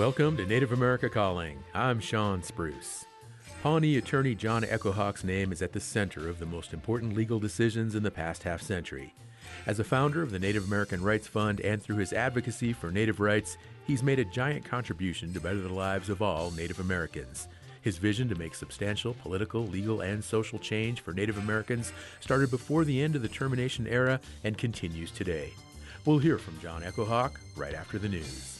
Welcome to Native America Calling. I'm Shawn Spruce. Pawnee attorney John Echohawk's name is at the center of the most important legal decisions in the past half century. As a founder of the Native American Rights Fund and through his advocacy for Native rights, he's made a giant contribution to better the lives of all Native Americans. His vision to make substantial political, legal, and social change for Native Americans started before the end of the termination era and continues today. We'll hear from John Echohawk right after the news.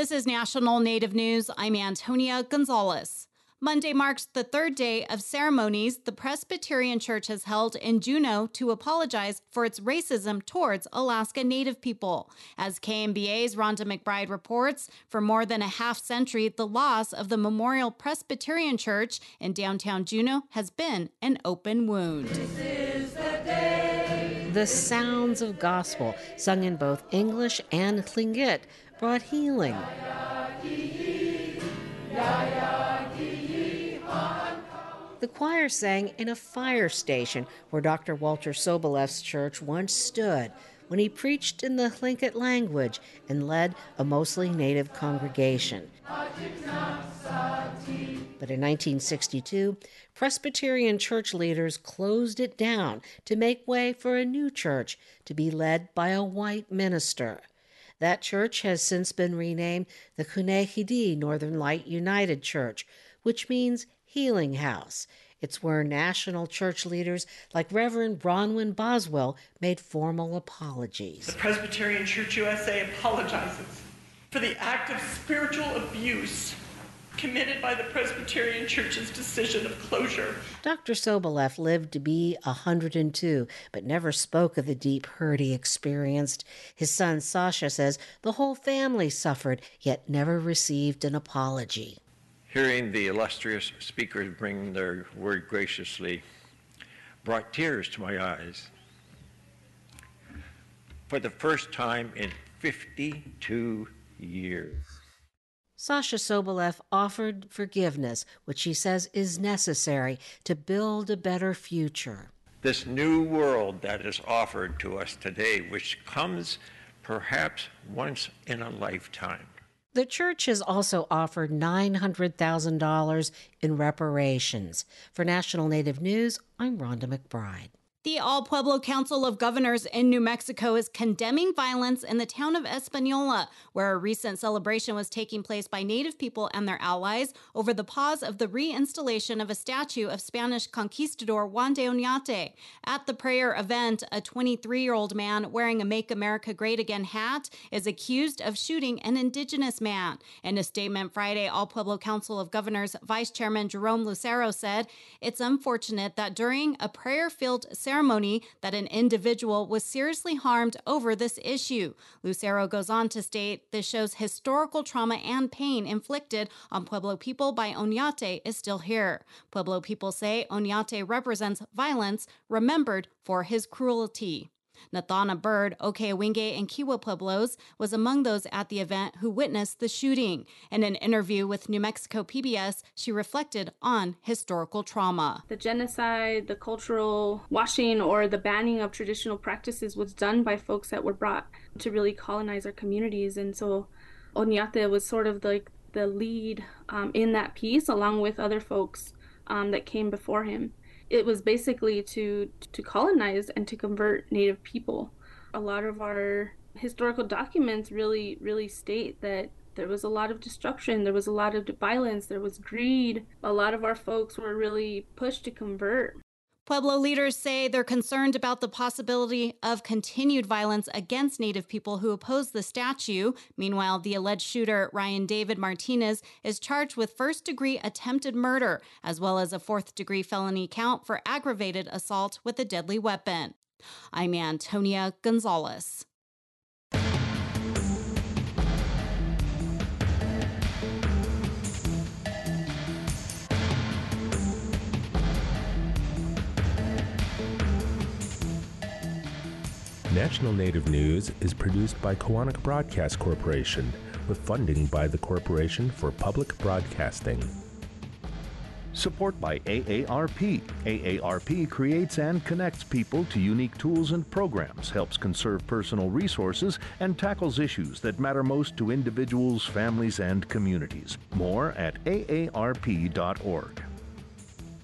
This is National Native News. I'm Antonia Gonzales. Monday marks the third day of ceremonies the Presbyterian Church has held in Juneau to apologize for its racism towards Alaska Native people. As KMBA's Rhonda McBride reports, for more than a half century, the loss of the Memorial Presbyterian Church in downtown Juneau has been an open wound. The sounds of gospel, sung in both English and Tlingit, brought healing. The choir sang in a fire station where Dr. Walter Soboleff's church once stood when he preached in the Tlingit language and led a mostly native congregation. But in 1962, Presbyterian church leaders closed it down to make way for a new church to be led by a white minister. That church has since been renamed the Kunehidi Northern Light United Church, which means healing house. It's where national church leaders like Reverend Bronwyn Boswell made formal apologies. The Presbyterian Church USA apologizes for the act of spiritual abuse committed by the Presbyterian Church's decision of closure. Dr. Soboleff lived to be 102, but never spoke of the deep hurt he experienced. His son Sasha says the whole family suffered, yet never received an apology. Hearing the illustrious speakers bring their word graciously brought tears to my eyes. For the first time in 52 years. Sasha Soboleff offered forgiveness, which he says is necessary to build a better future. This new world that is offered to us today, which comes perhaps once in a lifetime. The church has also offered $900,000 in reparations. For National Native News, I'm Rhonda McBride. The All Pueblo Council of Governors in New Mexico is condemning violence in the town of Espanola, where a recent celebration was taking place by Native people and their allies over the pause of the reinstallation of a statue of Spanish conquistador Juan de Oñate. At the prayer event, a 23 year old man wearing a Make America Great Again hat is accused of shooting an indigenous man. In a statement Friday, All Pueblo Council of Governors Vice Chairman Jerome Lucero said, It's unfortunate that during a prayer filled ceremony, ceremony that an individual was seriously harmed over this issue. Lucero goes on to state this shows historical trauma and pain inflicted on Pueblo people by Oñate is still here. Pueblo people say Oñate represents violence remembered for his cruelty. Nathana Bird, Ohkay Owingeh, and Kewa Pueblos was among those at the event who witnessed the shooting. In an interview with New Mexico PBS, she reflected on historical trauma. The genocide, the cultural washing, or the banning of traditional practices was done by folks that were brought to really colonize our communities. And so Oñate was sort of like the lead um, in that piece, along with other folks um, that came before him it was basically to to colonize and to convert native people. A lot of our historical documents really really state that there was a lot of destruction there was a lot of violence there was greed. A lot of our folks were really pushed to convert Pueblo leaders say they're concerned about the possibility of continued violence against Native people who oppose the statue. Meanwhile, the alleged shooter, Ryan David Martinez, is charged with first degree attempted murder, as well as a fourth degree felony count for aggravated assault with a deadly weapon. I'm Antonia Gonzales. National Native News is produced by Koahnic Broadcast Corporation with funding by the Corporation for Public Broadcasting. Support by AARP. AARP creates and connects people to unique tools and programs, helps conserve personal resources, and tackles issues that matter most to individuals, families, and communities. More at aarp.org.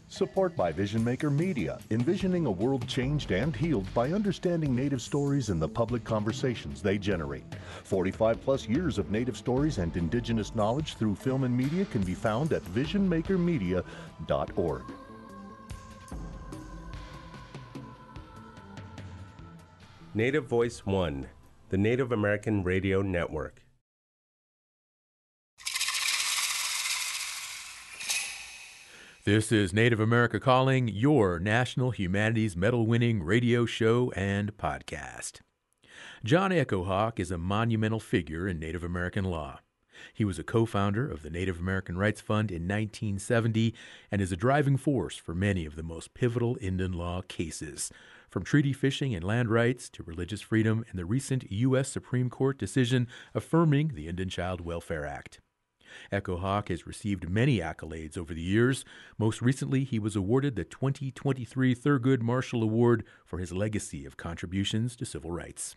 Support by Vision Maker Media, envisioning a world changed and healed by understanding Native stories and the public conversations they generate. 45 plus years of Native stories and Indigenous knowledge through film and media can be found at visionmakermedia.org. Native Voice One, the Native American Radio Network. This is Native America Calling, your National Humanities Medal winning radio show and podcast. John Echohawk is a monumental figure in Native American law. He was a co founder of the Native American Rights Fund in 1970 and is a driving force for many of the most pivotal Indian law cases, from treaty fishing and land rights to religious freedom and the recent U.S. Supreme Court decision affirming the Indian Child Welfare Act. Echohawk has received many accolades over the years. Most recently, he was awarded the 2023 Thurgood Marshall Award for his legacy of contributions to civil rights.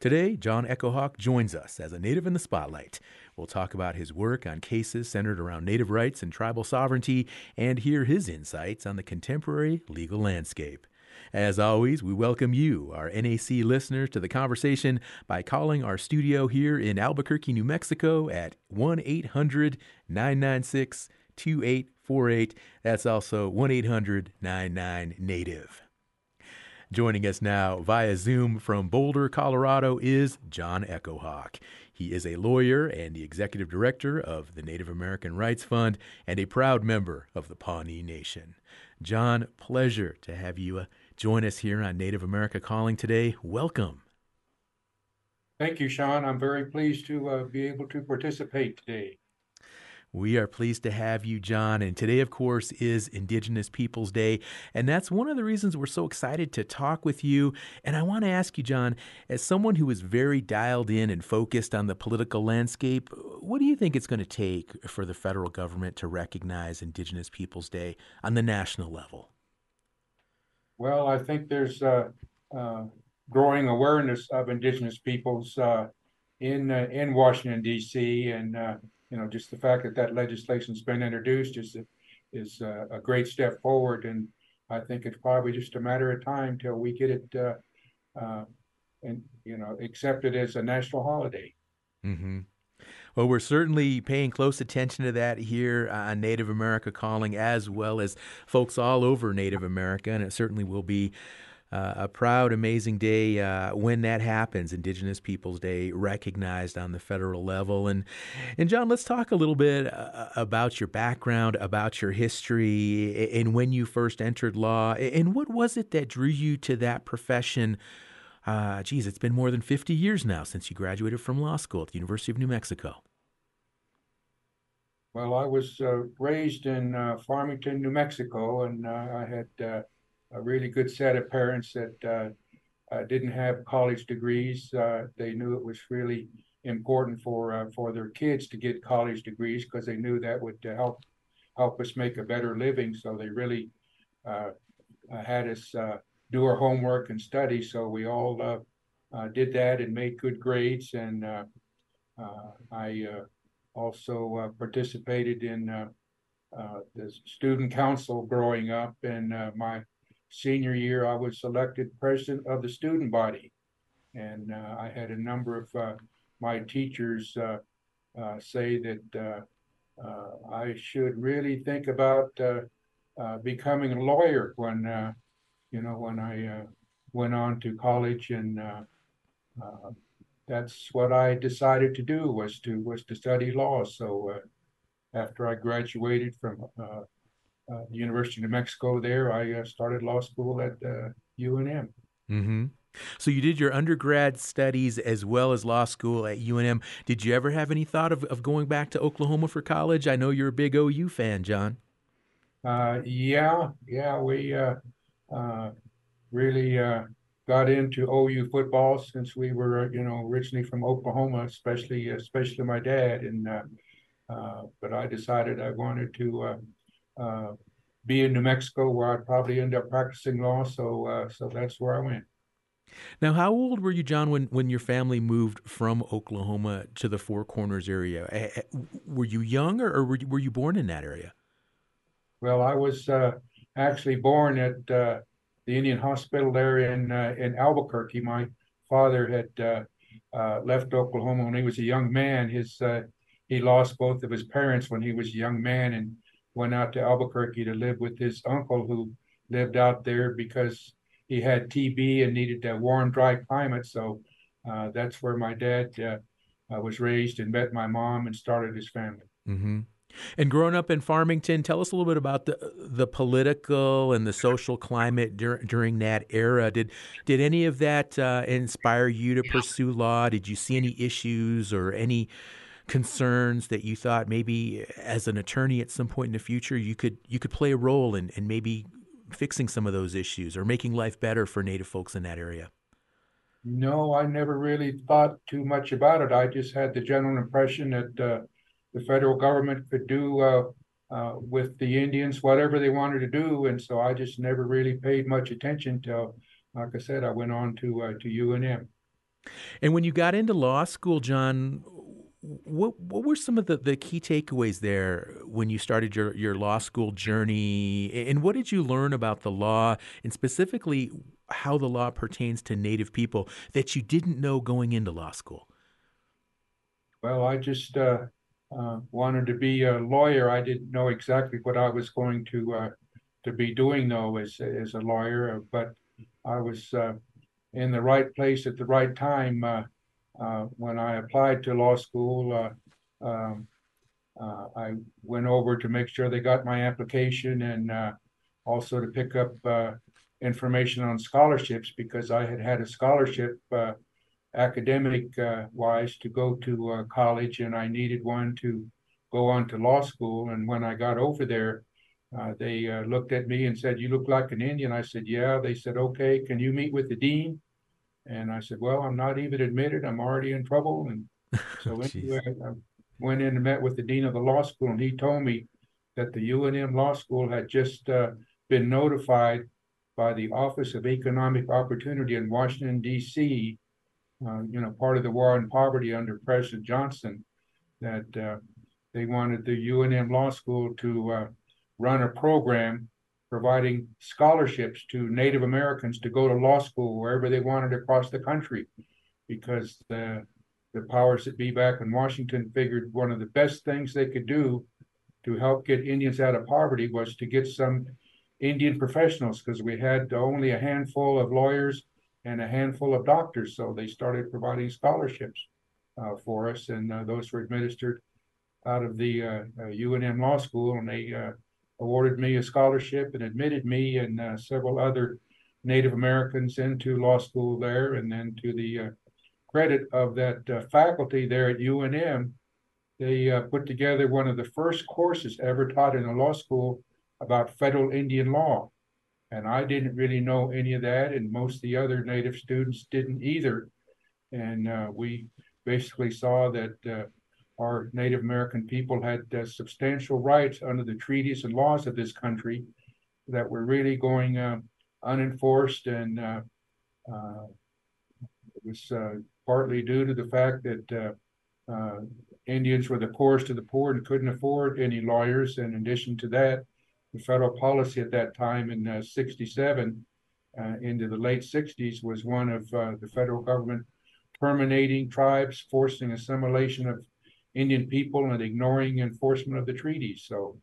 Today, John Echohawk joins us as a Native in the Spotlight. We'll talk about his work on cases centered around Native rights and tribal sovereignty and hear his insights on the contemporary legal landscape. As always, we welcome you, our NAC listeners, to the conversation by calling our studio here in Albuquerque, New Mexico at 1 800 996 2848. That's also 1 800 99 Native. Joining us now via Zoom from Boulder, Colorado is John Echohawk. He is a lawyer and the executive director of the Native American Rights Fund and a proud member of the Pawnee Nation. John, pleasure to have you uh, join us here on Native America Calling today. Welcome. Thank you, Shawn. I'm very pleased to uh, be able to participate today. We are pleased to have you, John. And today, of course, is Indigenous Peoples Day. And that's one of the reasons we're so excited to talk with you. And I want to ask you, John, as someone who is very dialed in and focused on the political landscape, what do you think it's going to take for the federal government to recognize Indigenous Peoples Day on the national level? Well, I think there's uh, uh, growing awareness of Indigenous peoples uh, in uh, in Washington D.C. and uh, you know, just the fact that that legislation's been introduced is is uh, a great step forward, and I think it's probably just a matter of time till we get it, and you know, accepted as a national holiday. Mm-hmm. Well, we're certainly paying close attention to that here on Native America Calling, as well as folks all over Native America, and it certainly will be uh, a proud, amazing day uh, when that happens, Indigenous Peoples Day, recognized on the federal level. And and John, let's talk a little bit uh, about your background, about your history, and when you first entered law, and what was it that drew you to that profession? Uh, geez, it's been more than 50 years now since you graduated from law school at the University of New Mexico. Well, I was uh, raised in uh, Farmington, New Mexico, and uh, I had uh, a really good set of parents that uh, uh, didn't have college degrees. They knew it was really important for for their kids to get college degrees because they knew that would help help us make a better living. So they really had us do our homework and study. So we all did that and made good grades. And I also participated in uh, the student council growing up, and uh, my senior year, I was elected president of the student body. And uh, I had a number of uh, my teachers uh, uh say that uh, uh, I should really think about becoming a lawyer when, you know, when I went on to college. And that's what I decided to do was to was to study law. So after I graduated from uh, the University of New Mexico there, I uh, started law school at uh, UNM. Mm-hmm. So you did your undergrad studies as well as law school at UNM. Did you ever have any thought of, of going back to Oklahoma for college? I know you're a big OU fan, John. Uh, yeah, yeah, we uh, uh, really got into OU football since we were, you know, originally from Oklahoma, especially especially my dad. And uh, uh, but I decided I wanted to uh, uh, be in New Mexico, where I'd probably end up practicing law. So uh, so that's where I went. Now, how old were you, John, when, when your family moved from Oklahoma to the Four Corners area? Were you young, or, were you, were you born in that area? Well, I was actually born at the Indian Hospital there in uh, in Albuquerque. My father had uh, uh, left Oklahoma when he was a young man. His he lost both of his parents when he was a young man and went out to Albuquerque to live with his uncle who lived out there because he had TB and needed a warm, dry climate. So uh, that's where my dad uh, uh, was raised and met my mom and started his family. Mm-hmm. And growing up in Farmington, tell us a little bit about the the political and the social climate dur- during that era. Did did any of that uh, inspire you to pursue law? Did you see any issues or any concerns that you thought maybe as an attorney at some point in the future you could you could play a role in, in maybe fixing some of those issues or making life better for Native folks in that area? No, I never really thought too much about it. I just had the general impression that. Uh, the federal government could do uh, uh, with the Indians whatever they wanted to do, and so I just never really paid much attention till, like I said, I went on to uh, to UNM. And when you got into law school, John, what what were some of the, the key takeaways there when you started your, your law school journey? And what did you learn about the law and specifically how the law pertains to Native people that you didn't know going into law school? Well, I just uh, uh, wanted to be a lawyer. I didn't know exactly what I was going to uh, to be doing though as as a lawyer, uh, but I was uh, in the right place at the right time uh, when I applied to law school. Um, I went over to make sure they got my application and also to pick up information on scholarships because I had had a scholarship academic uh, wise to go to uh, college and I needed one to go on to law school. And when I got over there, uh, they uh, looked at me and said, You look like an Indian. I said, Yeah. They said, Okay, can you meet with the dean? And I said, Well, I'm not even admitted. I'm already in trouble. And so anyway, I went in and met with the dean of the law school, and he told me that the UNM Law School had just uh, been notified by the Office of Economic Opportunity in Washington, D.C uh, you know, part of the war on poverty under President Johnson, that uh, they wanted the UNM Law School to uh, run a program providing scholarships to Native Americans to go to law school wherever they wanted across the country, because the the powers that be back in Washington figured one of the best things they could do to help get Indians out of poverty was to get some Indian professionals, because we had only a handful of lawyers and a handful of doctors. So they started providing scholarships uh, for us, and uh, those were administered out of the UNM uh, uh, Law School, and they uh, awarded me a scholarship and admitted me and several other Native Americans into law school there, and then to the credit of that faculty there at UNM, they put together one of the first courses ever taught in a law school about federal Indian law. And I didn't really know any of that, and most of the other Native students didn't either. And uh, we basically saw that uh, our Native American people had uh, substantial rights under the treaties and laws of this country that were really going uh, unenforced. And uh, uh, it was partly due to the fact that Indians were the poorest of the poor and couldn't afford any lawyers. In addition to that, the federal policy at that time in uh, 67 uh, into the late 60s was one of uh, the federal government terminating tribes, forcing assimilation of Indian people, and ignoring enforcement of the treaties. So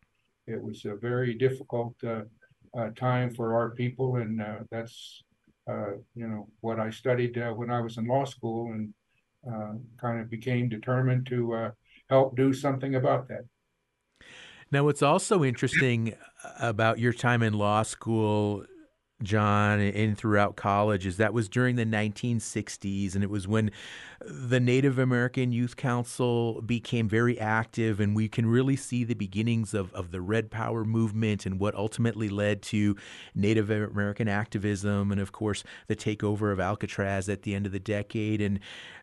it was a very difficult uh, uh, time for our people, and uh, that's you know what I studied when I was in law school, and kind of became determined to help do something about that. Now, what's also interesting uh, about your time in law school, John, and throughout college is that was during the 1960s, and it was when the Native American Youth Council became very active, and we can really see the beginnings of, of the Red Power movement and what ultimately led to Native American activism, and of course, the takeover of Alcatraz at the end of the decade. And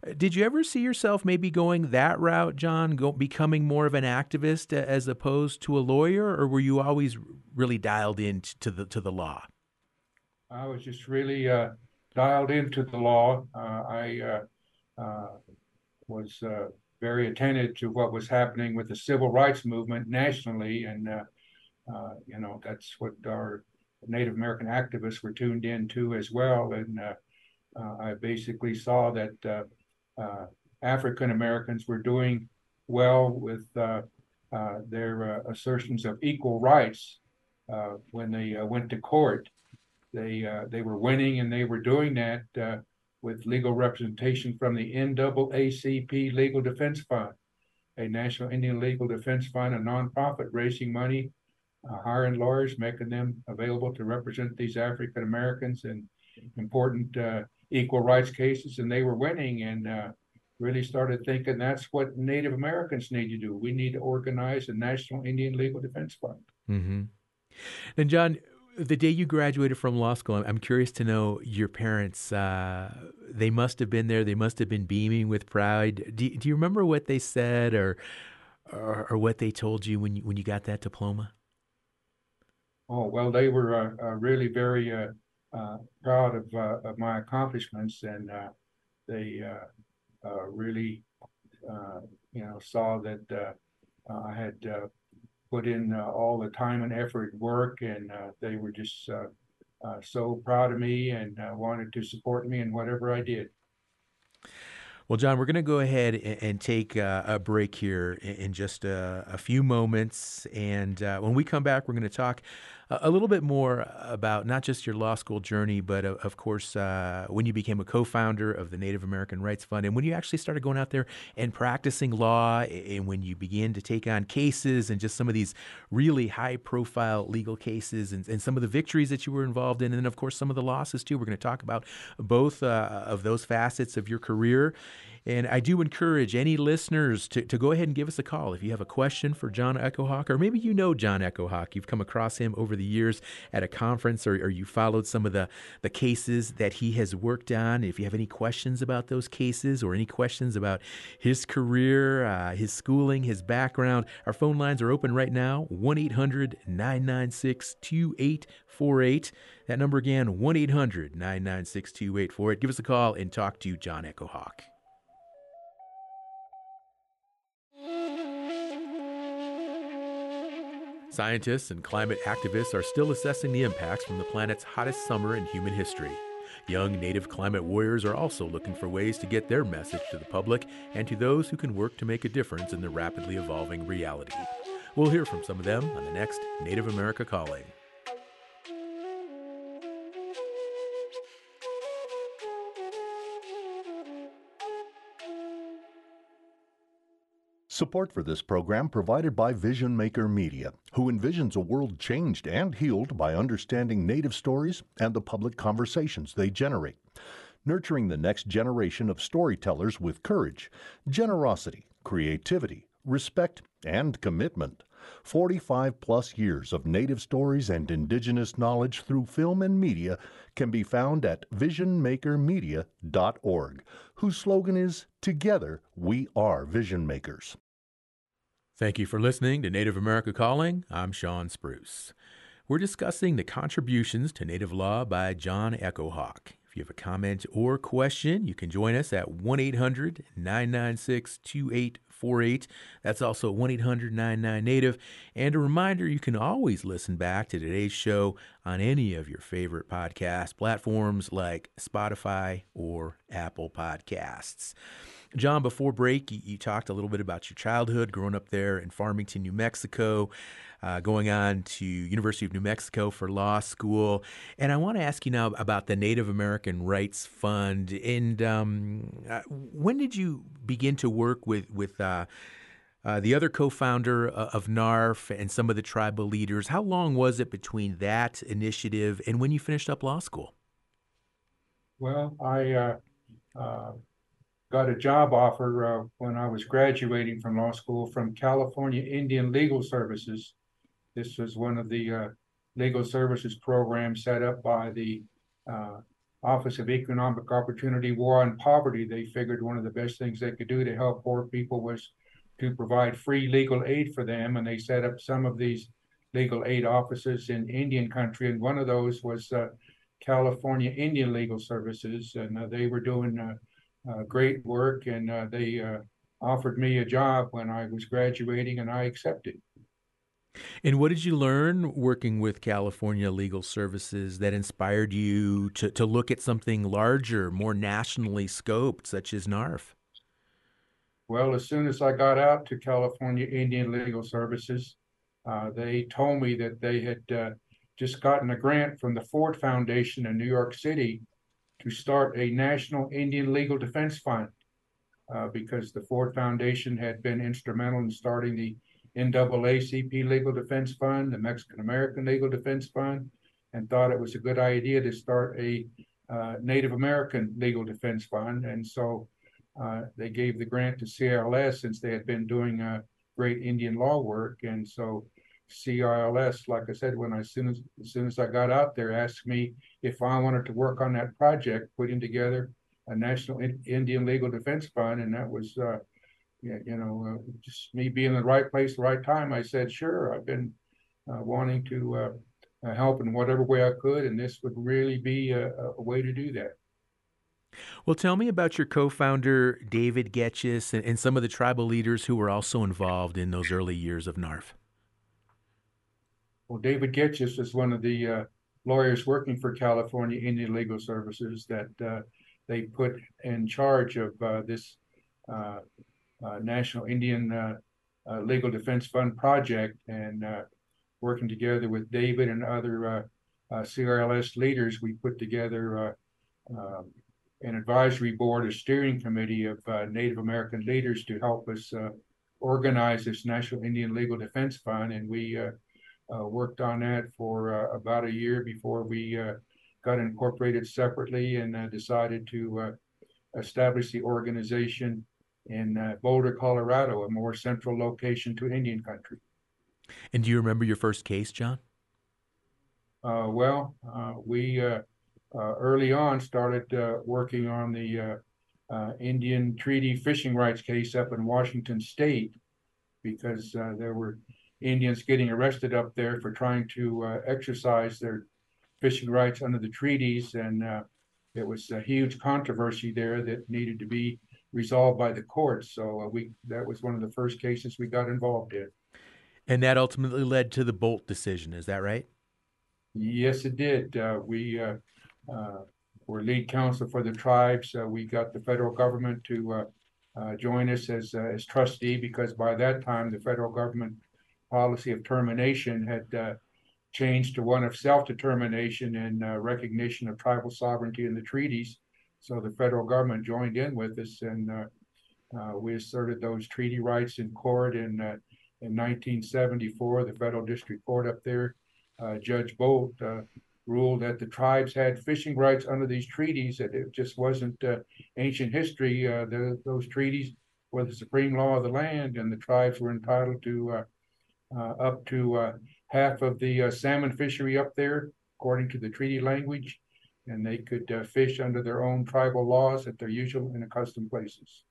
uh, did you ever see yourself maybe going that route, John, go, becoming more of an activist as opposed to a lawyer, or were you always really dialed in to the to the law? I was just really uh, dialed into the law. Uh, I uh, uh was uh, very attentive to what was happening with the civil rights movement nationally, and uh, uh, you know that's what our Native American activists were tuned in to as well. And uh, I basically saw that African Americans were doing well with their assertions of equal rights when they went to court they uh, they were winning, and they were doing that uh, with legal representation from the NAACP Legal Defense Fund, a National Indian Legal Defense Fund, a nonprofit raising money, uh, hiring lawyers, making them available to represent these African Americans in important uh, equal rights cases, and they were winning, and uh, really started thinking that's what Native Americans need to do. We need to organize a National Indian Legal Defense Fund. Mm-hmm. And John, the day you graduated from law school, I'm curious to know your parents. Uh, they must have been there. They must have been beaming with pride. Do, do you remember what they said or, or, or what they told you when you when you got that diploma? Oh well, they were uh, uh, really very uh, uh, proud of uh, of my accomplishments, and they really you know saw that I had put in uh, all the time and effort, work, and uh, they were just uh, uh so proud of me and uh, wanted to support me in whatever I did. Well, John, we're going to go ahead and take a break here in just a few moments. And when we come back, we're going to talk a little bit more about not just your law school journey, but uh, of course, uh, when you became a co founder of the Native American Rights Fund and when you actually started going out there and practicing law and when you began to take on cases and just some of these really high profile legal cases and, and some of the victories that you were involved in. And then, of course, some of the losses too. We're going to talk about both uh, of those facets of your career. And I do encourage any listeners to, to go ahead and give us a call if you have a question for John Echohawk, or maybe you know John Echohawk. You've come across him over the years at a conference, or, or you followed some of the, the cases that he has worked on. If you have any questions about those cases or any questions about his career, uh, his schooling, his background, our phone lines are open right now 1 800 996 2848. That number again, 1 800 996 2848. Give us a call and talk to John Echohawk. Scientists and climate activists are still assessing the impacts from the planet's hottest summer in human history. Young native climate warriors are also looking for ways to get their message to the public and to those who can work to make a difference in the rapidly evolving reality. We'll hear from some of them on the next Native America Calling. Support for this program provided by Vision Maker Media, who envisions a world changed and healed by understanding Native stories and the public conversations they generate. Nurturing the next generation of storytellers with courage, generosity, creativity, respect, and commitment. 45 plus years of Native stories and Indigenous knowledge through film and media can be found at visionmakermedia.org, whose slogan is Together We Are Vision Makers. Thank you for listening to Native America Calling. I'm Shawn Spruce. We're discussing the contributions to Native law by John Echohawk. If you have a comment or question, you can join us at 1 800 996 2848. That's also 1 800 99 Native. And a reminder you can always listen back to today's show on any of your favorite podcast platforms like Spotify or Apple Podcasts. John, before break, you, you, talked a little bit about your childhood, growing up there in Farmington, New Mexico, uh, going on to University of New Mexico for law school, and I want to ask you now about the Native American Rights Fund. And um, uh, when did you begin to work with with uh, uh, the other co founder uh, of NARF, and some of the tribal leaders. How long was it between that initiative and when you finished up law school? Well, I got a job offer uh, when I was graduating from law school from California Indian Legal Services. This was one of the uh, legal services programs set up by the Office of Economic Opportunity, War on Poverty. They figured one of the best things they could do to help poor people was to provide free legal aid for them. And they set up some of these legal aid offices in Indian country. And one of those was uh, California Indian Legal Services. And uh, they were doing uh, uh great work. And uh, they uh, offered me a job when I was graduating, and I accepted. And what did you learn working with California Legal Services that inspired you to, to look at something larger, more nationally scoped, such as NARF? Well, as soon as I got out to California Indian Legal Services, uh, they told me that they had uh, just gotten a grant from the Ford Foundation in New York City to start a National Indian Legal Defense Fund uh, because the Ford Foundation had been instrumental in starting the NAACP Legal Defense Fund, the Mexican American Legal Defense Fund, and thought it was a good idea to start a uh, Native American Legal Defense Fund. And so uh, they gave the grant to CILS since they had been doing uh, great Indian law work, and so CILS, like I said, when I as soon as, as soon as I got out there, asked me if I wanted to work on that project, putting together a National Indian Legal Defense Fund, and that was, uh, you know, uh, just me being in the right place, the right time. I said, sure. I've been uh, wanting to uh, help in whatever way I could, and this would really be a, a way to do that. Well, tell me about your co founder, David Getches, and, and, some of the tribal leaders who were also involved in those early years of NARF. Well, David Getches is one of the uh, lawyers working for California Indian Legal Services that uh, they put in charge of uh, this uh, uh, National Indian uh, Legal Defense Fund project and working together with David and other CRLS leaders, we put together um, an advisory board, a steering committee of uh, Native American leaders to help us uh, organize this National Indian Legal Defense Fund. And we uh, uh worked on that for uh, about a year before we uh, got incorporated separately and decided to establish the organization in uh, Boulder, Colorado, a more central location to Indian country. And do you remember your first case, John? Uh, well, uh, we uh, early on started uh, working on the uh, Indian Treaty fishing rights case up in Washington State because there were Indians getting arrested up there for trying to exercise their fishing rights under the treaties, and it was a huge controversy there that needed to be resolved by the courts. So uh, we that was one of the first cases we got involved in. And that ultimately led to the Boldt decision. Is that right? Yes, it did. Uh, we uh, uh, we're lead counsel for the tribes. Uh, we got the federal government to uh, join us as, as trustee because by that time the federal government policy of termination had changed to one of self-determination and uh, recognition of tribal sovereignty in the treaties. So the federal government joined in with us, and uh, uh, we asserted those treaty rights in court. In in 1974, the federal district court up there, Judge Boldt ruled that the tribes had fishing rights under these treaties, that it just wasn't uh, ancient history. Uh, the, those treaties were the supreme law of the land, and the tribes were entitled to uh, uh up to uh, half of the uh, salmon fishery up there, according to the treaty language, and they could fish under their own tribal laws at their usual and accustomed places.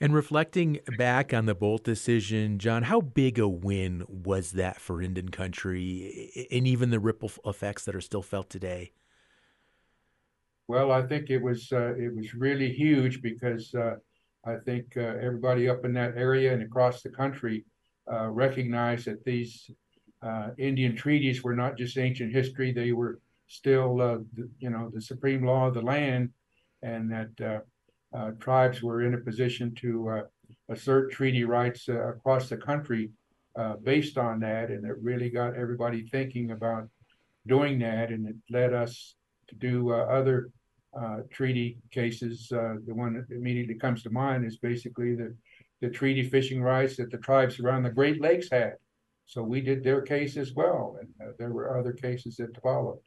And reflecting back on the Boldt decision, John, how big a win was that for Indian country and even the ripple effects that are still felt today? Well, I think it was uh, it was really huge because uh, I think uh, everybody up in that area and across the country uh, recognized that these uh, Indian treaties were not just ancient history; they were still, uh, the, you know, the supreme law of the land, and that uh, tribes were in a position to uh, assert treaty rights uh, across the country based on that. And it really got everybody thinking about doing that. And it led us to do other treaty cases. the one that immediately comes to mind is basically the the treaty fishing rights that the tribes around the Great Lakes had. So we did their case as well, and uh, there were other cases that followed.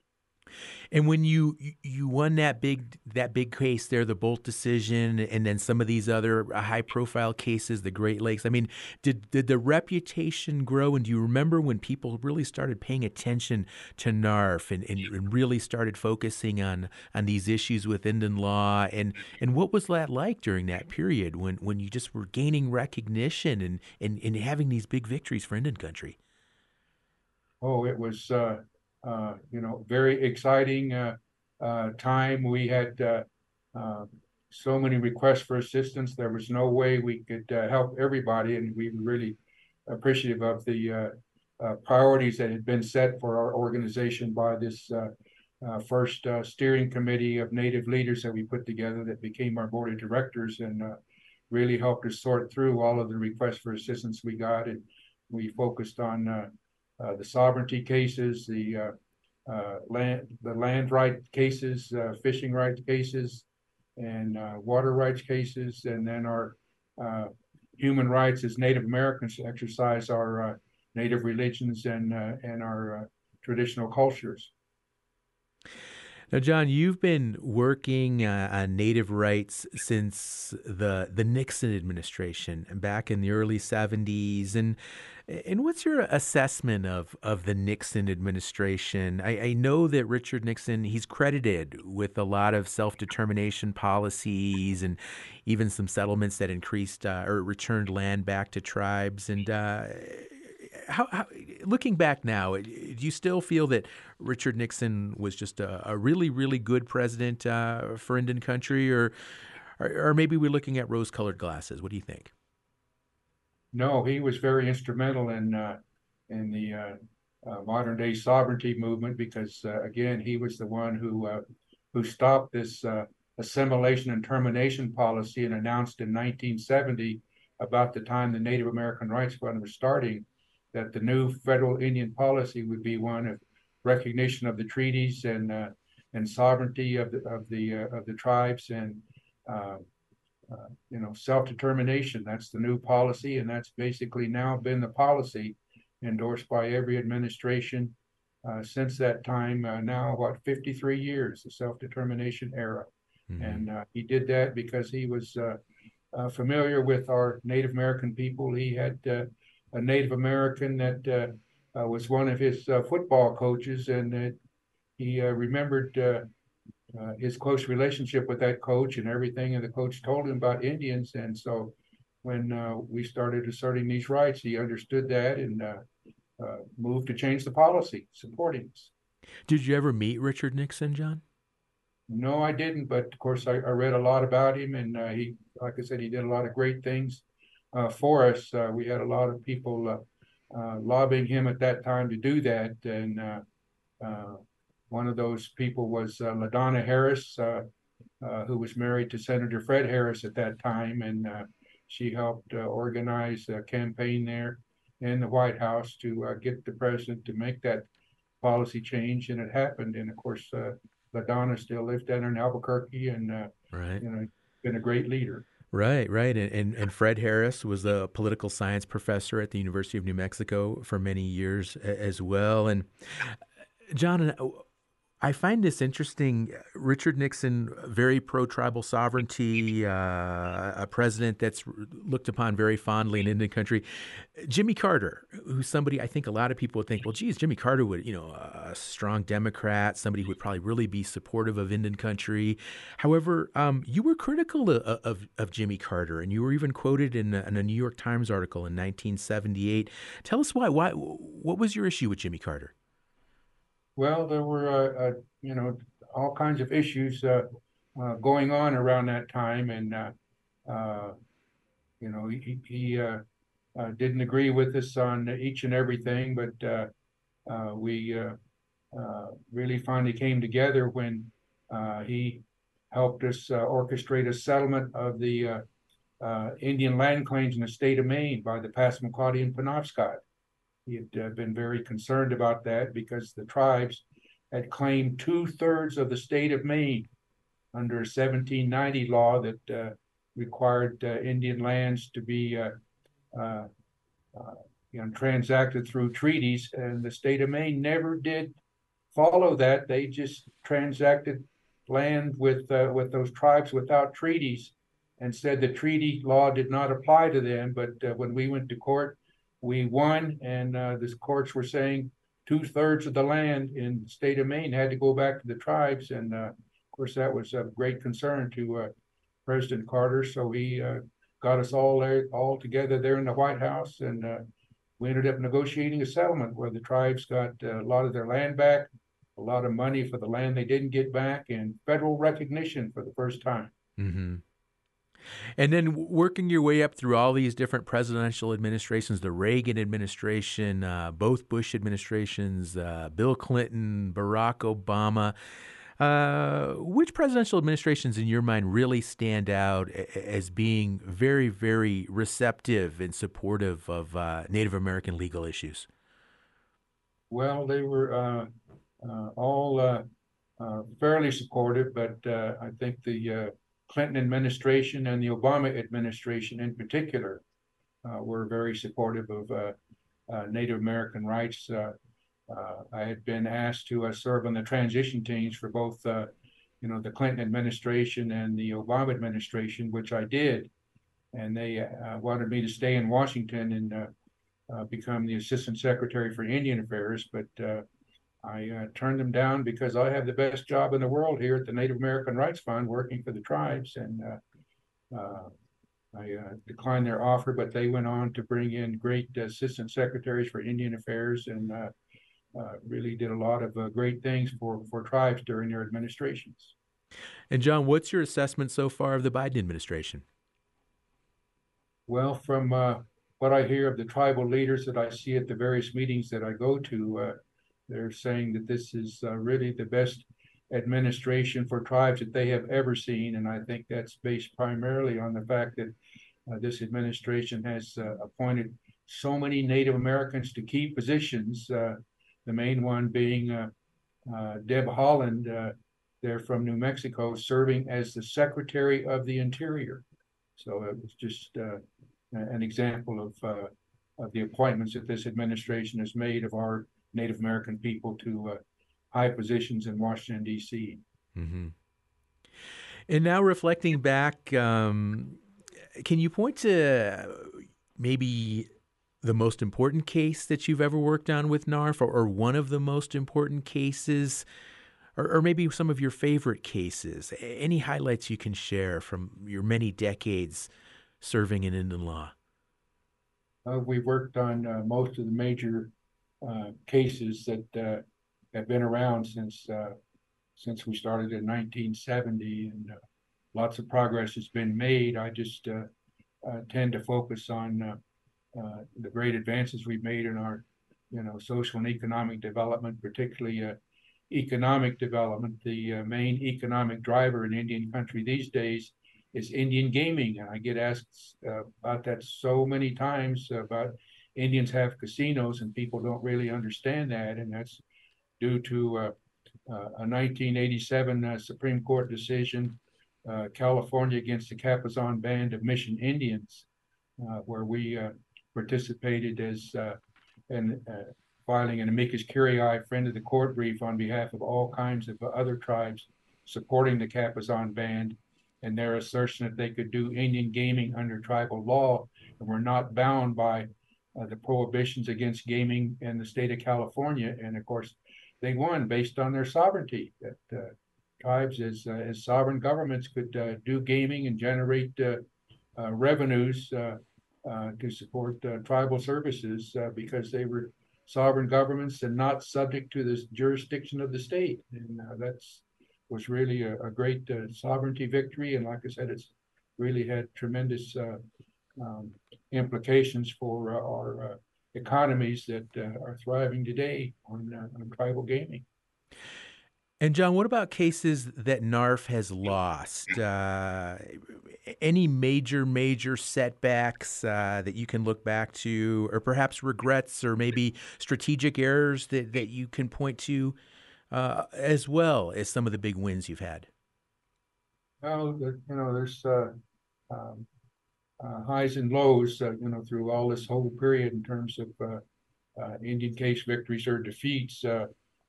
And when you you won that big that big case there, the Boldt decision, and then some of these other high profile cases, the Great Lakes. I mean, did did the reputation grow? And do you remember when people really started paying attention to NARF and, and, and really started focusing on on these issues with Indian law? And and what was that like during that period when when you just were gaining recognition and and, and having these big victories for Indian country? Oh, it was. Uh uh, you know, very exciting uh, uh, time. We had so many requests for assistance. There was no way we could help everybody, and we were really appreciative of the priorities that had been set for our organization by this uh, first uh, steering committee of native leaders that we put together that became our board of directors and uh, really helped us sort through all of the requests for assistance we got. And we focused on uh, the sovereignty cases, the uh, uh, land the land right cases, fishing rights cases, and water rights cases, and then our human rights as Native Americans exercise our native religions and and our traditional cultures. Now, John, you've been working uh, on native rights since the the Nixon administration back in the early '70s, and and what's your assessment of of the Nixon administration? I, I know that Richard Nixon he's credited with a lot of self determination policies and even some settlements that increased uh, or returned land back to tribes, and uh, how, how, looking back now, do you still feel that Richard Nixon was just a, a really, really good president uh, for Indian country, or, or, or maybe we're looking at rose-colored glasses? What do you think? No, he was very instrumental in uh, in the uh, uh modern day sovereignty movement because uh, again, he was the one who uh, who stopped this assimilation and termination policy and announced in 1970 about the time the Native American Rights Fund was starting that the new federal Indian policy would be one of recognition of the treaties and uh, and sovereignty of the of the uh, of the tribes and uh, uh you know self determination. That's the new policy, and that's basically now been the policy endorsed by every administration uh, since that time. Uh, now, what 53 years, the self determination era, mm-hmm. and he did that because he was familiar with our Native American people. He had a Native American that uh, uh, was one of his uh, football coaches, and he remembered his close relationship with that coach and everything. And the coach told him about Indians, and so when we started asserting these rights, he understood that and moved to change the policy supporting us. Did you ever meet Richard Nixon, John? No, I didn't. But of course, I, I read a lot about him, and uh, he, like I said, he did a lot of great things uh, Uh, for us. Uh, we had a lot of people uh, uh lobbying him at that time to do that, and uh, one of those people was LaDonna Harris, who was married to Senator Fred Harris at that time, and she helped organize a campaign there in the White House to get the president to make that policy change, and it happened. And of course, LaDonna still lives down in Albuquerque, and right. you know, been a great leader. Right, right. And, and, and Fred Harris was a political science professor at the University of New Mexico for many years as well. And uh, John, uh, I find this interesting. Richard Nixon, very pro tribal sovereignty, uh, a president that's looked upon very fondly in Indian country. Jimmy Carter, who's somebody I think a lot of people would think, well, geez, Jimmy Carter would, you know, a strong Democrat, somebody who would probably really be supportive of Indian country. However, um, you were critical of, of, of, Jimmy Carter, and you were even quoted in a, in a New York Times article in 1978. Tell us why. Why? What was your issue with Jimmy Carter? Well, there were, uh, uh, you know, all kinds of issues uh, uh going on around that time, and uh, uh, you know, he, he didn't agree with us on each and everything, but we really finally came together when he helped us orchestrate a settlement of the Indian land claims in the state of Maine by the Passamaquoddy and Penobscot. He had uh, been very concerned about that because the tribes had claimed two thirds of the state of Maine under a 1790 law that uh, required Indian lands to be you know, transacted through treaties, and the state of Maine never did follow that. They just transacted land with uh, with those tribes without treaties, and said the treaty law did not apply to them. But uh, when we went to court, we won, and uh, the courts were saying two thirds of the land in the state of Maine had to go back to the tribes, and uh, of course that was a great concern to uh, President Carter. So he uh, got us all there, all together there in the White House, and we ended up negotiating a settlement where the tribes got a lot of their land back, a lot of money for the land they didn't get back, and federal recognition for the first time. Mm-hmm. And then working your way up through all these different presidential administrations, the Reagan administration, uh, both Bush administrations, uh, Bill Clinton, Barack Obama. Uh, which presidential administrations, in your mind, really stand out as being very, very receptive and supportive of uh, Native American legal issues? Well, they were uh, uh all fairly supportive, but I think the Clinton administration and the Obama administration, in particular, uh, were very supportive of uh, uh, Native American rights. Uh, I had been asked to uh, serve on the transition teams for both, uh, you know, the Clinton administration and the Obama administration, which I did. And they wanted me to stay in Washington and become the Assistant Secretary for Indian Affairs, but I uh, turned them down because I have the best job in the world here at the Native American Rights Fund working for the tribes. And uh, uh, I declined their offer, but they went on to bring in great assistant secretaries for Indian Affairs and uh, really did a lot of uh, great things for, for tribes during their administrations. And John, what's your assessment so far of the Biden administration? Well, from uh, what I hear of the tribal leaders that I see at the various meetings that I go to, uh, they're saying that this is uh, really the best administration for tribes that they have ever seen. And I think that's based primarily on the fact that uh, this administration has appointed so many Native Americans to key positions the main one being uh, uh, Deb Haaland. Uh, they're from New Mexico, serving as the Secretary of the Interior. So it was just an example of of the appointments that this administration has made of our Native American people to uh, high positions in Washington, D.C. Mm-hmm. And now reflecting back, um, can you point to maybe the most important case that you've ever worked on with NARF, or, or one of the most important cases, or, or, maybe some of your favorite cases? Any highlights you can share from your many decades serving in Indian law? Uh, we've worked on uh, most of the major uh, cases that uh, have been around since uh, since we started in 1970, and lots of progress has been made. I just tend to focus on the great advances we've made in our, you know, social and economic development, particularly economic development. The uh, main economic driver in Indian country these days is Indian gaming, and I get asked uh, about that so many times about Indians have casinos, and people don't really understand that, and that's due to uh, a 1987 Supreme Court decision, California against the Cabazon Band of Mission Indians, where we participated as uh, uh, filing an amicus curiae friend of the court brief on behalf of all kinds of other tribes supporting the Cabazon band and their assertion that they could do Indian gaming under tribal law and were not bound by uh, the prohibitions against gaming in the state of California. And of course, they won based on their sovereignty that uh, tribes as, uh, as sovereign governments could uh, do gaming and generate revenues uh, to support uh, tribal services uh, because they were sovereign governments and not subject to the jurisdiction of the state. And that's was really a, a great sovereignty victory. And like I said, it's really had tremendous um, implications for our economies that are thriving today on, on tribal gaming. And John, what about cases that NARF has lost? Uh, any major, major setbacks uh, that you can look back to, or perhaps regrets, or maybe strategic errors that, that you can point to, uh, as well as some of the big wins you've had? Well, you know, there's uh, um, uh, highs and lows, uh, you know, through all this whole period in terms of uh, uh, Indian case victories or defeats.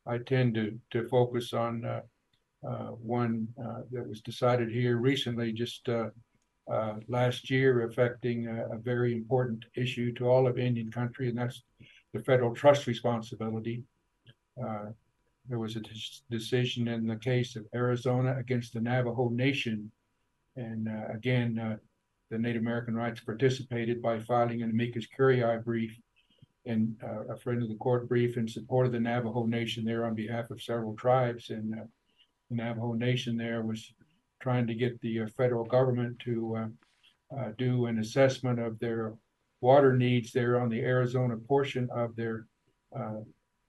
I tend to to focus on one that was decided here recently, just last year, affecting a, a very important issue to all of Indian country, and that's the federal trust responsibility. Uh, there was a decision in the case of Arizona against the Navajo Nation. And uh, again, uh, the Native American rights participated by filing an amicus curiae brief and uh, a friend of the court brief in support of the Navajo Nation there on behalf of several tribes. And uh, the Navajo Nation there was trying to get the uh, federal government to uh, do an assessment of their water needs there on the Arizona portion of their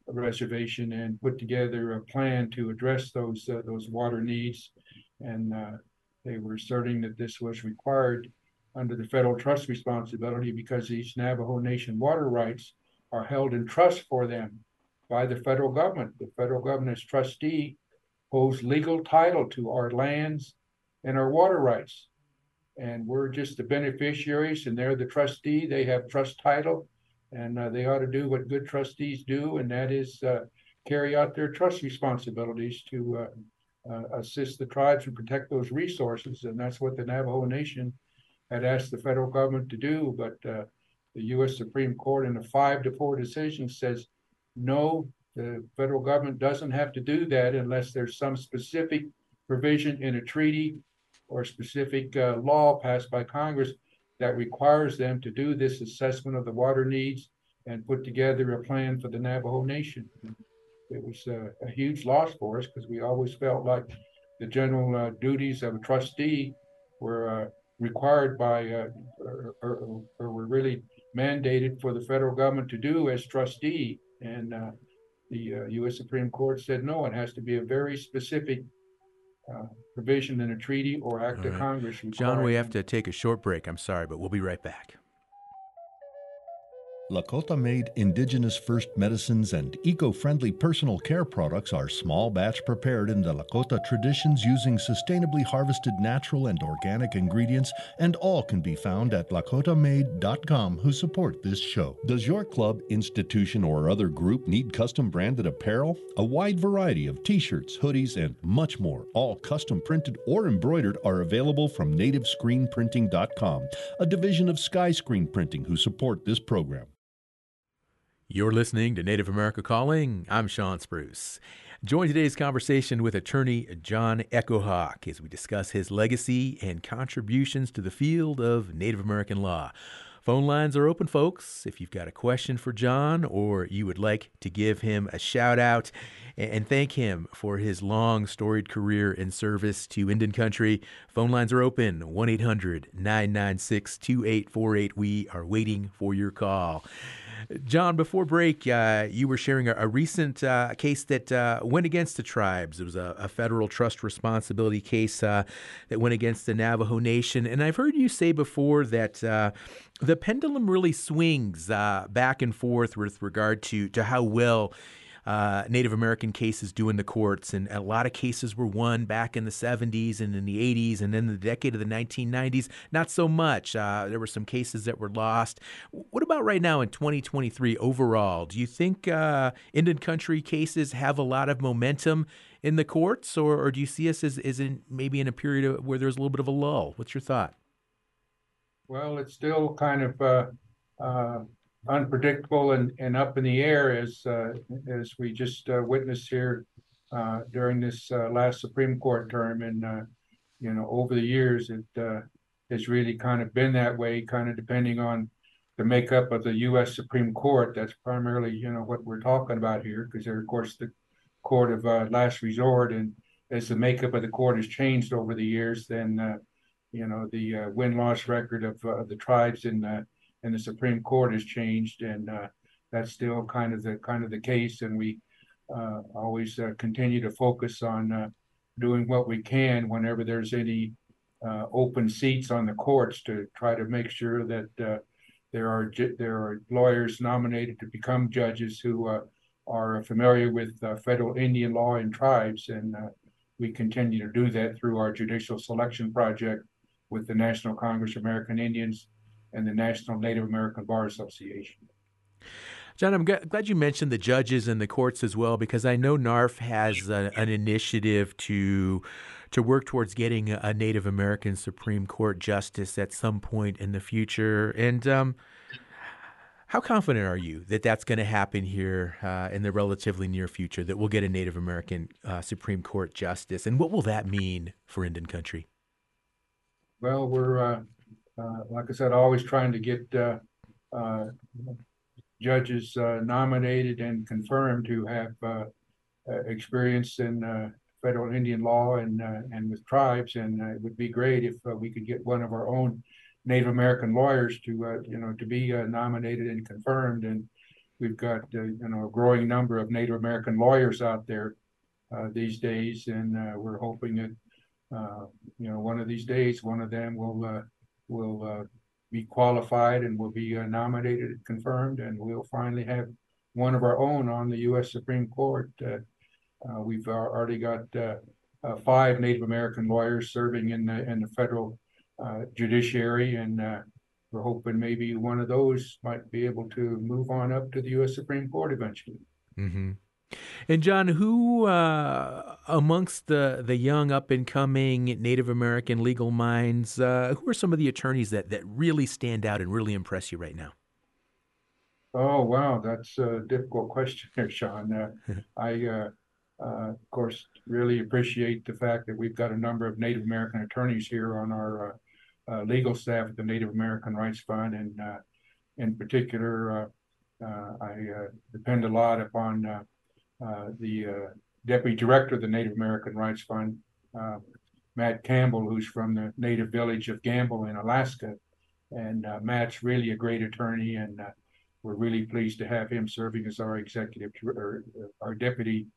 reservation and put together a plan to address those uh, those water needs. And uh, they were asserting that this was required under the federal trust responsibility because these Navajo Nation water rights are held in trust for them by the federal government. The federal government as trustee holds legal title to our lands and our water rights. And we're just the beneficiaries and they're the trustee. They have trust title and uh, they ought to do what good trustees do, and that is uh, carry out their trust responsibilities to uh, uh, assist the tribes and protect those resources. And that's what the Navajo Nation had asked the federal government to do. But uh, the U.S. Supreme Court, in a five to four decision, says no, the federal government doesn't have to do that unless there's some specific provision in a treaty or specific uh, law passed by Congress that requires them to do this assessment of the water needs and put together a plan for the Navajo Nation. It was uh, a huge loss for us because we always felt like the general uh, duties of a trustee were uh, required by uh, or, or, or, were really mandated for the federal government to do as trustee. And uh, the U.S. Uh, Supreme Court said no, it has to be a very specific uh, provision in a treaty or act right. of Congress. John, we have to take a short break. I'm sorry, but we'll be right back. Lakota made indigenous first medicines and eco friendly personal care products are small batch prepared in the Lakota traditions using sustainably harvested natural and organic ingredients, and all can be found at lakotamade.com who support this show. Does your club, institution, or other group need custom branded apparel? A wide variety of t shirts, hoodies, and much more, all custom printed or embroidered, are available from nativescreenprinting.com, a division of Sky Screen Printing who support this program. You're listening to Native America Calling. I'm Shawn Spruce. Join today's conversation with attorney John Echohawk as we discuss his legacy and contributions to the field of Native American law. Phone lines are open, folks. If you've got a question for John or you would like to give him a shout out and thank him for his long, storied career in service to Indian country, phone lines are open 1 800 996 2848. We are waiting for your call. John, before break, uh, you were sharing a, a recent uh, case that uh, went against the tribes. It was a, a federal trust responsibility case uh, that went against the Navajo Nation. And I've heard you say before that uh, the pendulum really swings uh, back and forth with regard to, to how well uh, Native American cases do in the courts. And a lot of cases were won back in the 70s and in the 80s and then the decade of the 1990s. Not so much. Uh, there were some cases that were lost. What about right now in 2023 overall? Do you think uh, Indian country cases have a lot of momentum in the courts, or, or do you see us as, as in maybe in a period of, where there's a little bit of a lull? What's your thought? Well, it's still kind of uh, uh, unpredictable and, and up in the air as uh, as we just uh, witnessed here uh, during this uh, last Supreme Court term. And uh, you know, over the years, it uh, has really kind of been that way, kind of depending on the makeup of the U.S. Supreme Court. That's primarily you know what we're talking about here, because they're of course the court of last resort, and as the makeup of the court has changed over the years, then you know the win loss record of the tribes in and the Supreme Court has changed, and uh, that's still kind of the kind of the case. And we uh, always uh, continue to focus on uh, doing what we can whenever there's any uh, open seats on the courts to try to make sure that uh, there are there are lawyers nominated to become judges who are familiar with federal Indian law and tribes, and we continue to do that through our judicial selection project with the National Congress of American Indians and the National Native American Bar Association. John, I'm glad you mentioned the judges and the courts as well, because I know NARF has a, an initiative to to work towards getting a Native American Supreme Court justice at some point in the future. And um, how confident are you that that's going to happen here uh, in the relatively near future? That we'll get a Native American uh, Supreme Court justice, and what will that mean for Indian country? Well, we're uh, uh like I said, always trying to get uh, uh, judges uh, nominated and confirmed who have uh, uh experience in uh, federal Indian law and uh, and with tribes. And it would be great if we could get one of our own Native American lawyers to you know to be nominated and confirmed. And we've got you know a growing number of Native American lawyers out there these days, and we're hoping that you know one of these days one of them will will be qualified and will be uh, nominated and confirmed, and we'll finally have one of our own on the U.S. Supreme Court. Uh, uh we've already got uh, uh, five Native American lawyers serving in the in the federal judiciary, and we're hoping maybe one of those might be able to move on up to the U.S. Supreme Court eventually. Mm-hmm. And John, who uh, amongst the the young up and coming Native American legal minds, uh, who are some of the attorneys that that really stand out and really impress you right now? Oh wow, that's a difficult question there, Shawn. Uh, I, uh, uh, of course, really appreciate the fact that we've got a number of Native American attorneys here on our uh, legal staff at the Native American Rights Fund, and in particular, I depend a lot upon uh, the uh, deputy director of the Native American Rights Fund, uh, Matt Campbell, who's from the native village of Gambell in Alaska. And Matt's really a great attorney, and we're really pleased to have him serving as our executive or our deputy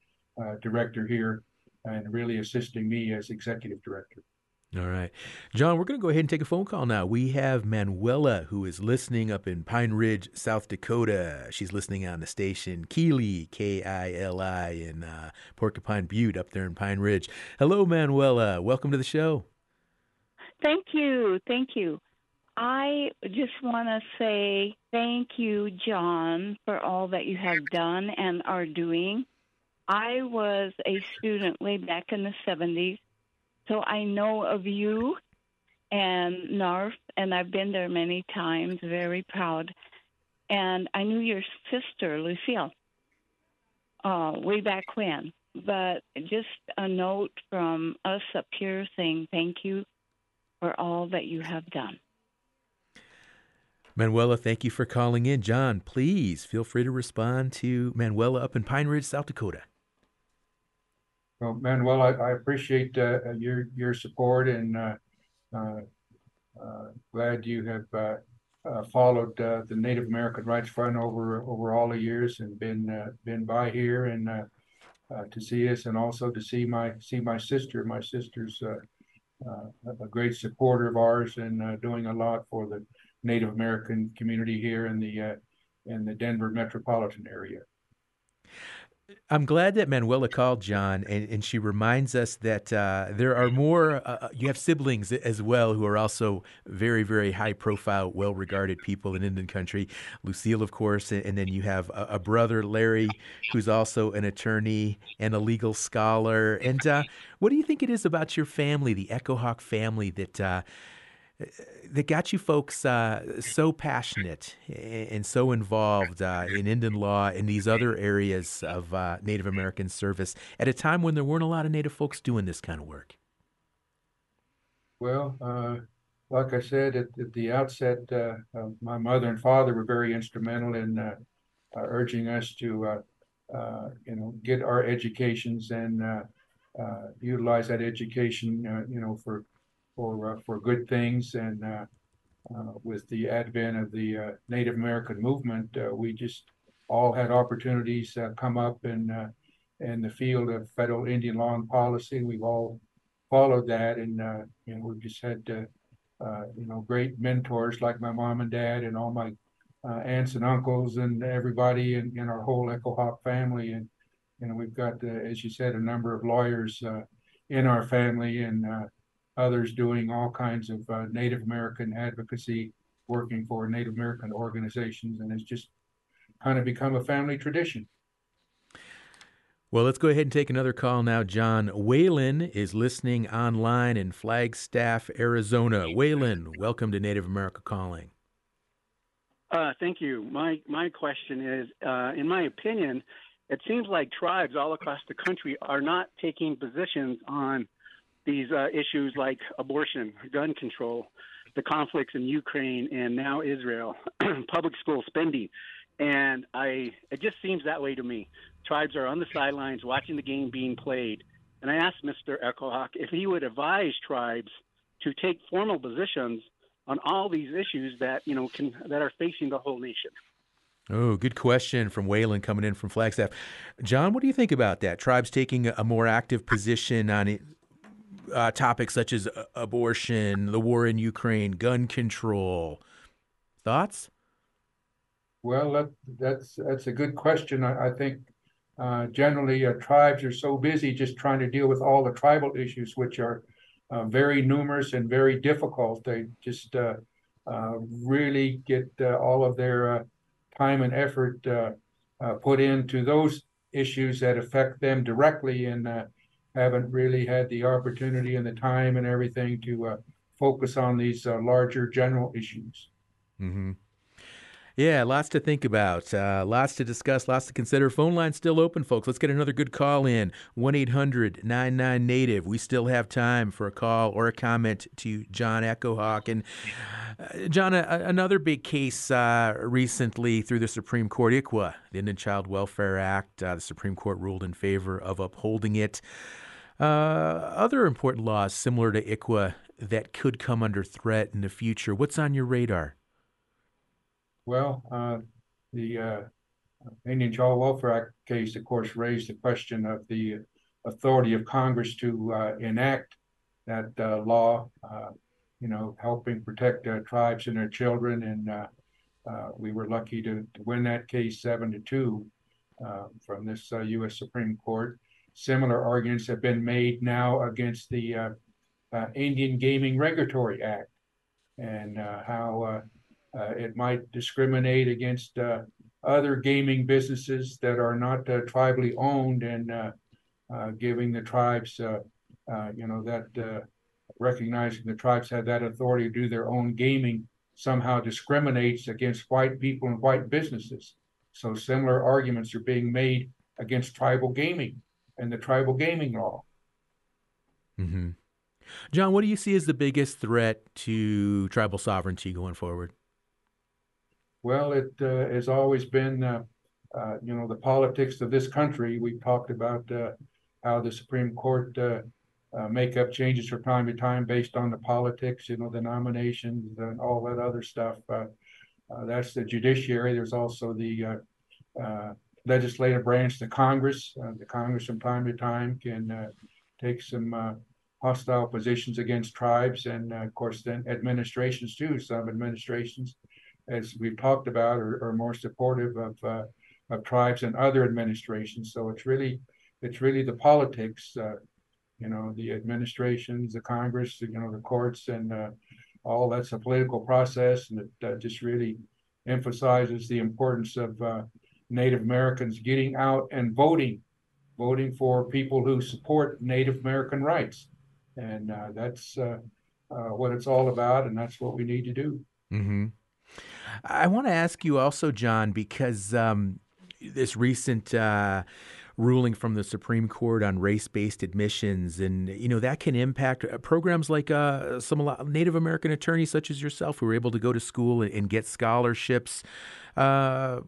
director here and really assisting me as executive director. All right. John, we're going to go ahead and take a phone call now. We have Manuela, who is listening up in Pine Ridge, South Dakota. She's listening on the station Kili, K I L I, in uh, Porcupine Butte up there in Pine Ridge. Hello, Manuela. Welcome to the show. Thank you. Thank you. I just want to say thank you, John, for all that you have done and are doing. I was a student way back in the 70s so I know of you and NARF, and I've been there many times, very proud. And I knew your sister, Lucille, uh, way back when. But just a note from us up here saying thank you for all that you have done. Manuela, thank you for calling in. John, please feel free to respond to Manuela up in Pine Ridge, South Dakota. Well, Manuel, I, I appreciate uh, your your support and uh, uh, uh glad you have uh, uh, followed the Native American Rights Fund over over all the years and been been by here and to see us and also to see my see my sister. My sister's a great supporter of ours and doing a lot for the Native American community here in the in the Denver metropolitan area. I'm glad that Manuela called John, and, and she reminds us that uh, there are more. Uh, uh, you have siblings as well who are also very, very high profile, well regarded people in Indian country. Lucille, of course, and, and then you have a, a, brother, Larry, who's also an attorney and a legal scholar. And uh, what do you think it is about your family, the Echohawk family, that uh, that got you folks uh, so passionate and so involved uh, in Indian law and these other areas of uh, Native American service at a time when there weren't a lot of Native folks doing this kind of work? Well, uh, like I said at, at the outset, uh, my mother and father were very instrumental in uh, urging us to, you know, get our educations and utilize that education, you know, for for uh, for good things. And uh, uh, with the advent of the Native American movement, we just all had opportunities come up in in the field of federal Indian law and policy. We've all followed that, and you know we've just had you know great mentors like my mom and dad and all my uh, aunts and uncles and everybody in, in our whole Echohawk family. And, you know, we've got, uh, as you said, a number of lawyers uh, in our family. And others doing all kinds of uh, Native American advocacy, working for Native American organizations, and it's just kind of become a family tradition. Well, let's go ahead and take another call now. John Whalen is listening online in Flagstaff, Arizona. Whalen, welcome to Native America Calling. Uh, thank you. My my question is, uh, in my opinion, it seems like tribes all across the country are not taking positions on these uh, issues like abortion, gun control, the conflicts in Ukraine and now Israel, public school spending. And I, it just seems that way to me. Tribes are on the sidelines watching the game being played. And I asked Mr. Echohawk if he would advise tribes to take formal positions on all these issues that you know can that are facing the whole nation. Oh, good question from Waylon coming in from Flagstaff. John, what do you think about that? Tribes taking a more active position on it, uh, topics such as uh, abortion, the war in Ukraine, gun control. Thoughts? Well, that, that's that's a good question. I, I think uh, generally uh, tribes are so busy just trying to deal with all the tribal issues, which are uh, very numerous and very difficult. They just uh, really get all of their time and effort put into those issues that affect them directly and haven't really had the opportunity and the time and everything to uh, focus on these uh, larger general issues. Mm-hmm. Yeah, lots to think about, uh, lots to discuss, lots to consider. Phone line still open, folks. Let's get another good call in 1 800 99 Native. We still have time for a call or a comment to John Echohawk. And uh, John, a, another big case uh, recently through the Supreme Court, ICWA, the Indian Child Welfare Act. Uh, the Supreme Court ruled in favor of upholding it. Uh, other important laws similar to ICWA that could come under threat in the future. What's on your radar? Well, uh, the uh, Indian Child Welfare Act case, of course, raised the question of the authority of Congress to uh, enact that uh, law, uh, you know, helping protect tribes and their children. And we were lucky to, to, win that case seven to two from this U.S. Supreme Court. Similar arguments have been made now against the Indian Gaming Regulatory Act and how uh, it might discriminate against uh, other gaming businesses that are not uh, tribally owned and giving the tribes, you know, that recognizing the tribes have that authority to do their own gaming somehow discriminates against white people and white businesses. So similar arguments are being made against tribal gaming and the tribal gaming law. Mm-hmm. John, what do you see as the biggest threat to tribal sovereignty going forward? Well, it uh, has always been, uh, uh, you know, the politics of this country. We've talked about uh, how the Supreme Court uh, uh, make up changes from time to time based on the politics, you know, the nominations and all that other stuff. that's the judiciary. There's also the legislative branch, the Congress. the Congress, from time to time, can take some hostile positions against tribes, and of course, then administrations too. Some administrations as we've talked about, are, are more supportive of uh, of tribes and other administrations. So it's really it's really the politics, uh, you know, the administrations, the Congress, you know, the courts, and uh, all that's a political process, and it uh, just really emphasizes the importance of uh, Native Americans getting out and voting, voting for people who support Native American rights, and uh, that's what it's all about, and that's what we need to do. Mm-hmm. I want to ask you also, John, because um, this recent uh, ruling from the Supreme Court on race-based admissions, and you know that can impact uh, programs like uh, some Native American attorneys such as yourself who were able to go to school and, and get scholarships. Uh,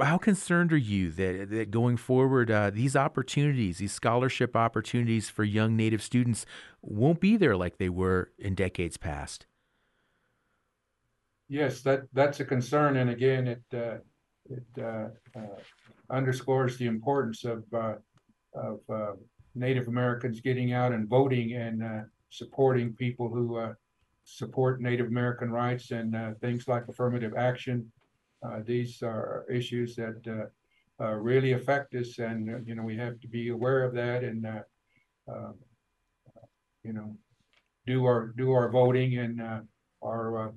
how concerned are you that, that going forward, uh, these opportunities, these scholarship opportunities for young Native students, won't be there like they were in decades past? Yes, that that's a concern, and again, it uh, it uh, uh, underscores the importance of uh, of uh, Native Americans getting out and voting and uh, supporting people who support Native American rights and things like affirmative action. these are issues that really affect us, and you know we have to be aware of that, and um, you know do our do our voting, and uh, our uh,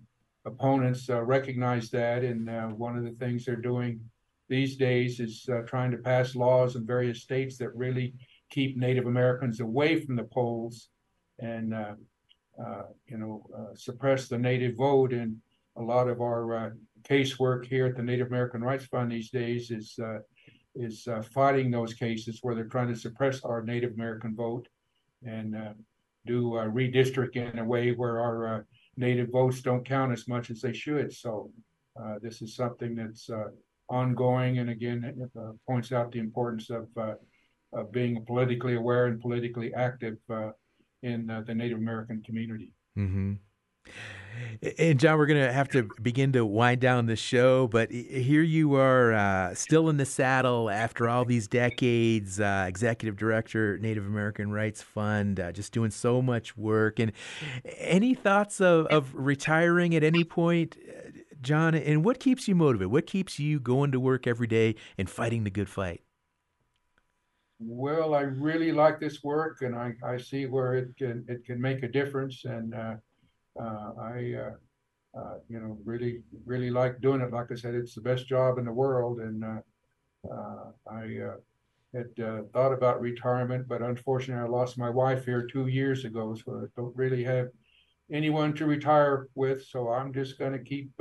opponents uh, recognize that. And uh, one of the things they're doing these days is uh, trying to pass laws in various states that really keep Native Americans away from the polls, and you know suppress the Native vote. And a lot of our casework here at the Native American Rights Fund these days is is uh, fighting those cases where they're trying to suppress our Native American vote and uh, do uh, redistricting in a way where our uh, Native votes don't count as much as they should. So uh, this is something that's uh, ongoing, and again, it points out the importance of, of being politically aware and politically active in the Native American community. Mm-hmm. And John, we're going to have to begin to wind down the show, but here you are, uh, still in the saddle after all these decades, uh, executive director, Native American Rights Fund, uh, just doing so much work. And any thoughts of, of retiring at any point, John? And what keeps you motivated? What keeps you going to work every day and fighting the good fight? Well, I really like this work, and I, I see where it can it can make a difference, and uh, uh, I, uh, uh, you know, really, really like doing it. Like I said, it's the best job in the world, and I had thought about retirement, but unfortunately, I lost my wife here two years ago, so I don't really have anyone to retire with. So I'm just going to keep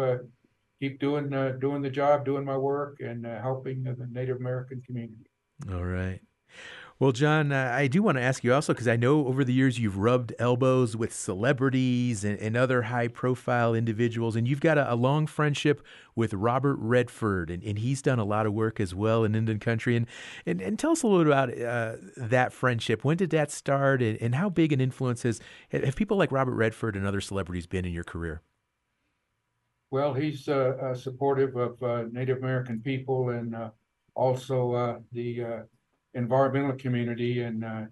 keep doing doing the job, doing my work, and helping the Native American community. All right. Well, John, uh, I do want to ask you also because I know over the years you've rubbed elbows with celebrities and, and other high profile individuals, and you've got a, a, long friendship with Robert Redford, and, and, he's done a lot of work as well in Indian country. And, and, and tell us a little about uh, that friendship. When did that start, and, and how big an influence has have people like Robert Redford and other celebrities been in your career? Well, he's uh, uh supportive of uh, Native American people and uh, also the environmental community. And uh,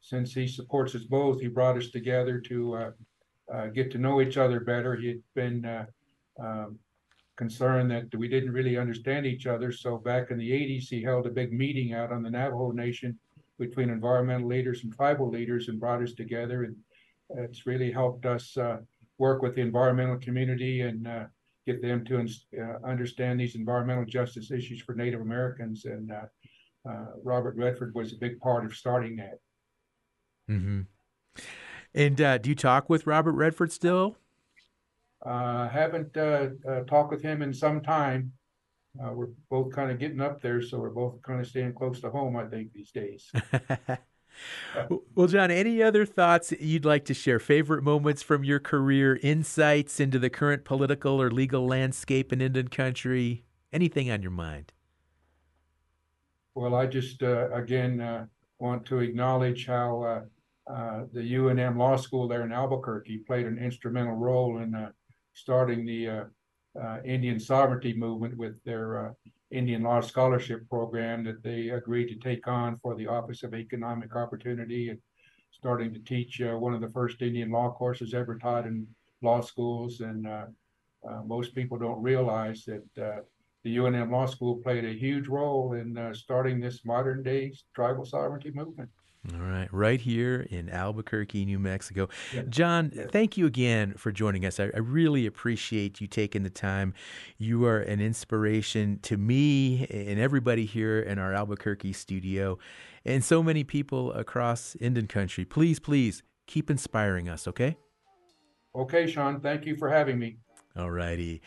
since he supports us both, he brought us together to uh, uh, get to know each other better. He had been uh, um, concerned that we didn't really understand each other. So back in the 80s, he held a big meeting out on the Navajo Nation between environmental leaders and tribal leaders and brought us together. And it's really helped us uh, work with the environmental community and uh, get them to understand these environmental justice issues for Native Americans. And uh, Robert Redford was a big part of starting that. Mm-hmm. And uh, do you talk with Robert Redford still? Uh, haven't uh, uh, talked with him in some time. Uh, we're both kind of getting up there, so we're both kind of staying close to home, I think, these days. well, John, any other thoughts you'd like to share? Favorite moments from your career, insights into the current political or legal landscape in Indian country? Anything on your mind? Well, I just uh, again uh, want to acknowledge how uh, uh the UNM Law School there in Albuquerque played an instrumental role in uh, starting the uh, Indian sovereignty movement with their Indian Law Scholarship Program that they agreed to take on for the Office of Economic Opportunity and starting to teach one of the first Indian law courses ever taught in law schools. And most people don't realize that the UNM Law School played a huge role in uh, starting this modern day tribal sovereignty movement. All right, right here in Albuquerque, New Mexico. John, thank you again for joining us. I, I, really appreciate you taking the time. You are an inspiration to me and everybody here in our Albuquerque studio and so many people across Indian country. Please, please keep inspiring us, okay? Okay, Shawn. Thank you for having me. All righty.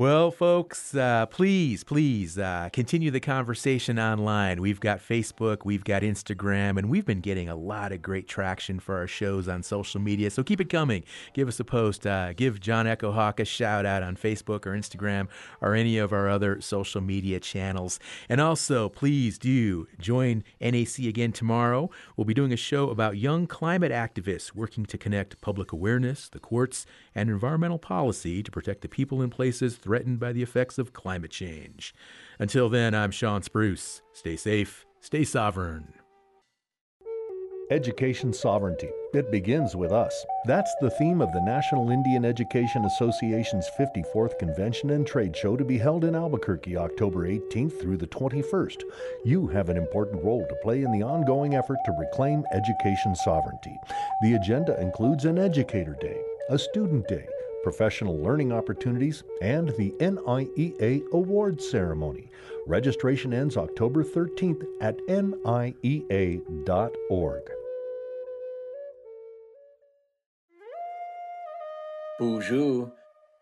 Well, folks, uh, please, please uh, continue the conversation online. We've got Facebook, we've got Instagram, and we've been getting a lot of great traction for our shows on social media. So keep it coming. Give us a post. Uh, give John Echohawk a shout out on Facebook or Instagram or any of our other social media channels. And also, please do join NAC again tomorrow. We'll be doing a show about young climate activists working to connect public awareness, the courts, and environmental policy to protect the people and places threatened by the effects of climate change. Until then, I'm Shawn Spruce. Stay safe, stay sovereign. Education Sovereignty. It begins with us. That's the theme of the National Indian Education Association's 54th Convention and Trade Show to be held in Albuquerque October 18th through the 21st. You have an important role to play in the ongoing effort to reclaim education sovereignty. The agenda includes an Educator Day, a Student Day, professional learning opportunities, and the NIEA Awards Ceremony. Registration ends October 13th at niea.org. Bonjour.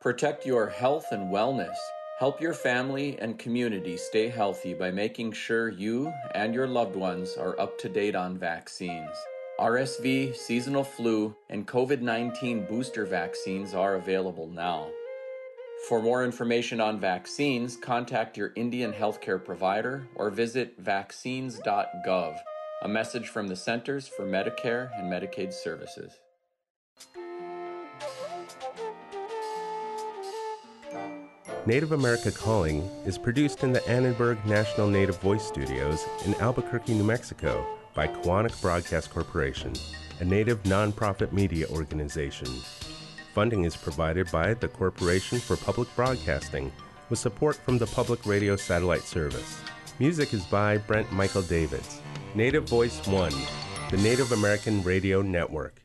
Protect your health and wellness. Help your family and community stay healthy by making sure you and your loved ones are up to date on vaccines. RSV, seasonal flu, and COVID 19 booster vaccines are available now. For more information on vaccines, contact your Indian healthcare provider or visit vaccines.gov. A message from the Centers for Medicare and Medicaid Services. Native America Calling is produced in the Annenberg National Native Voice Studios in Albuquerque, New Mexico by Koahnic Broadcast Corporation, a native nonprofit media organization. Funding is provided by the Corporation for Public Broadcasting with support from the Public Radio Satellite Service. Music is by Brent Michael Davids. Native Voice One, the Native American Radio Network.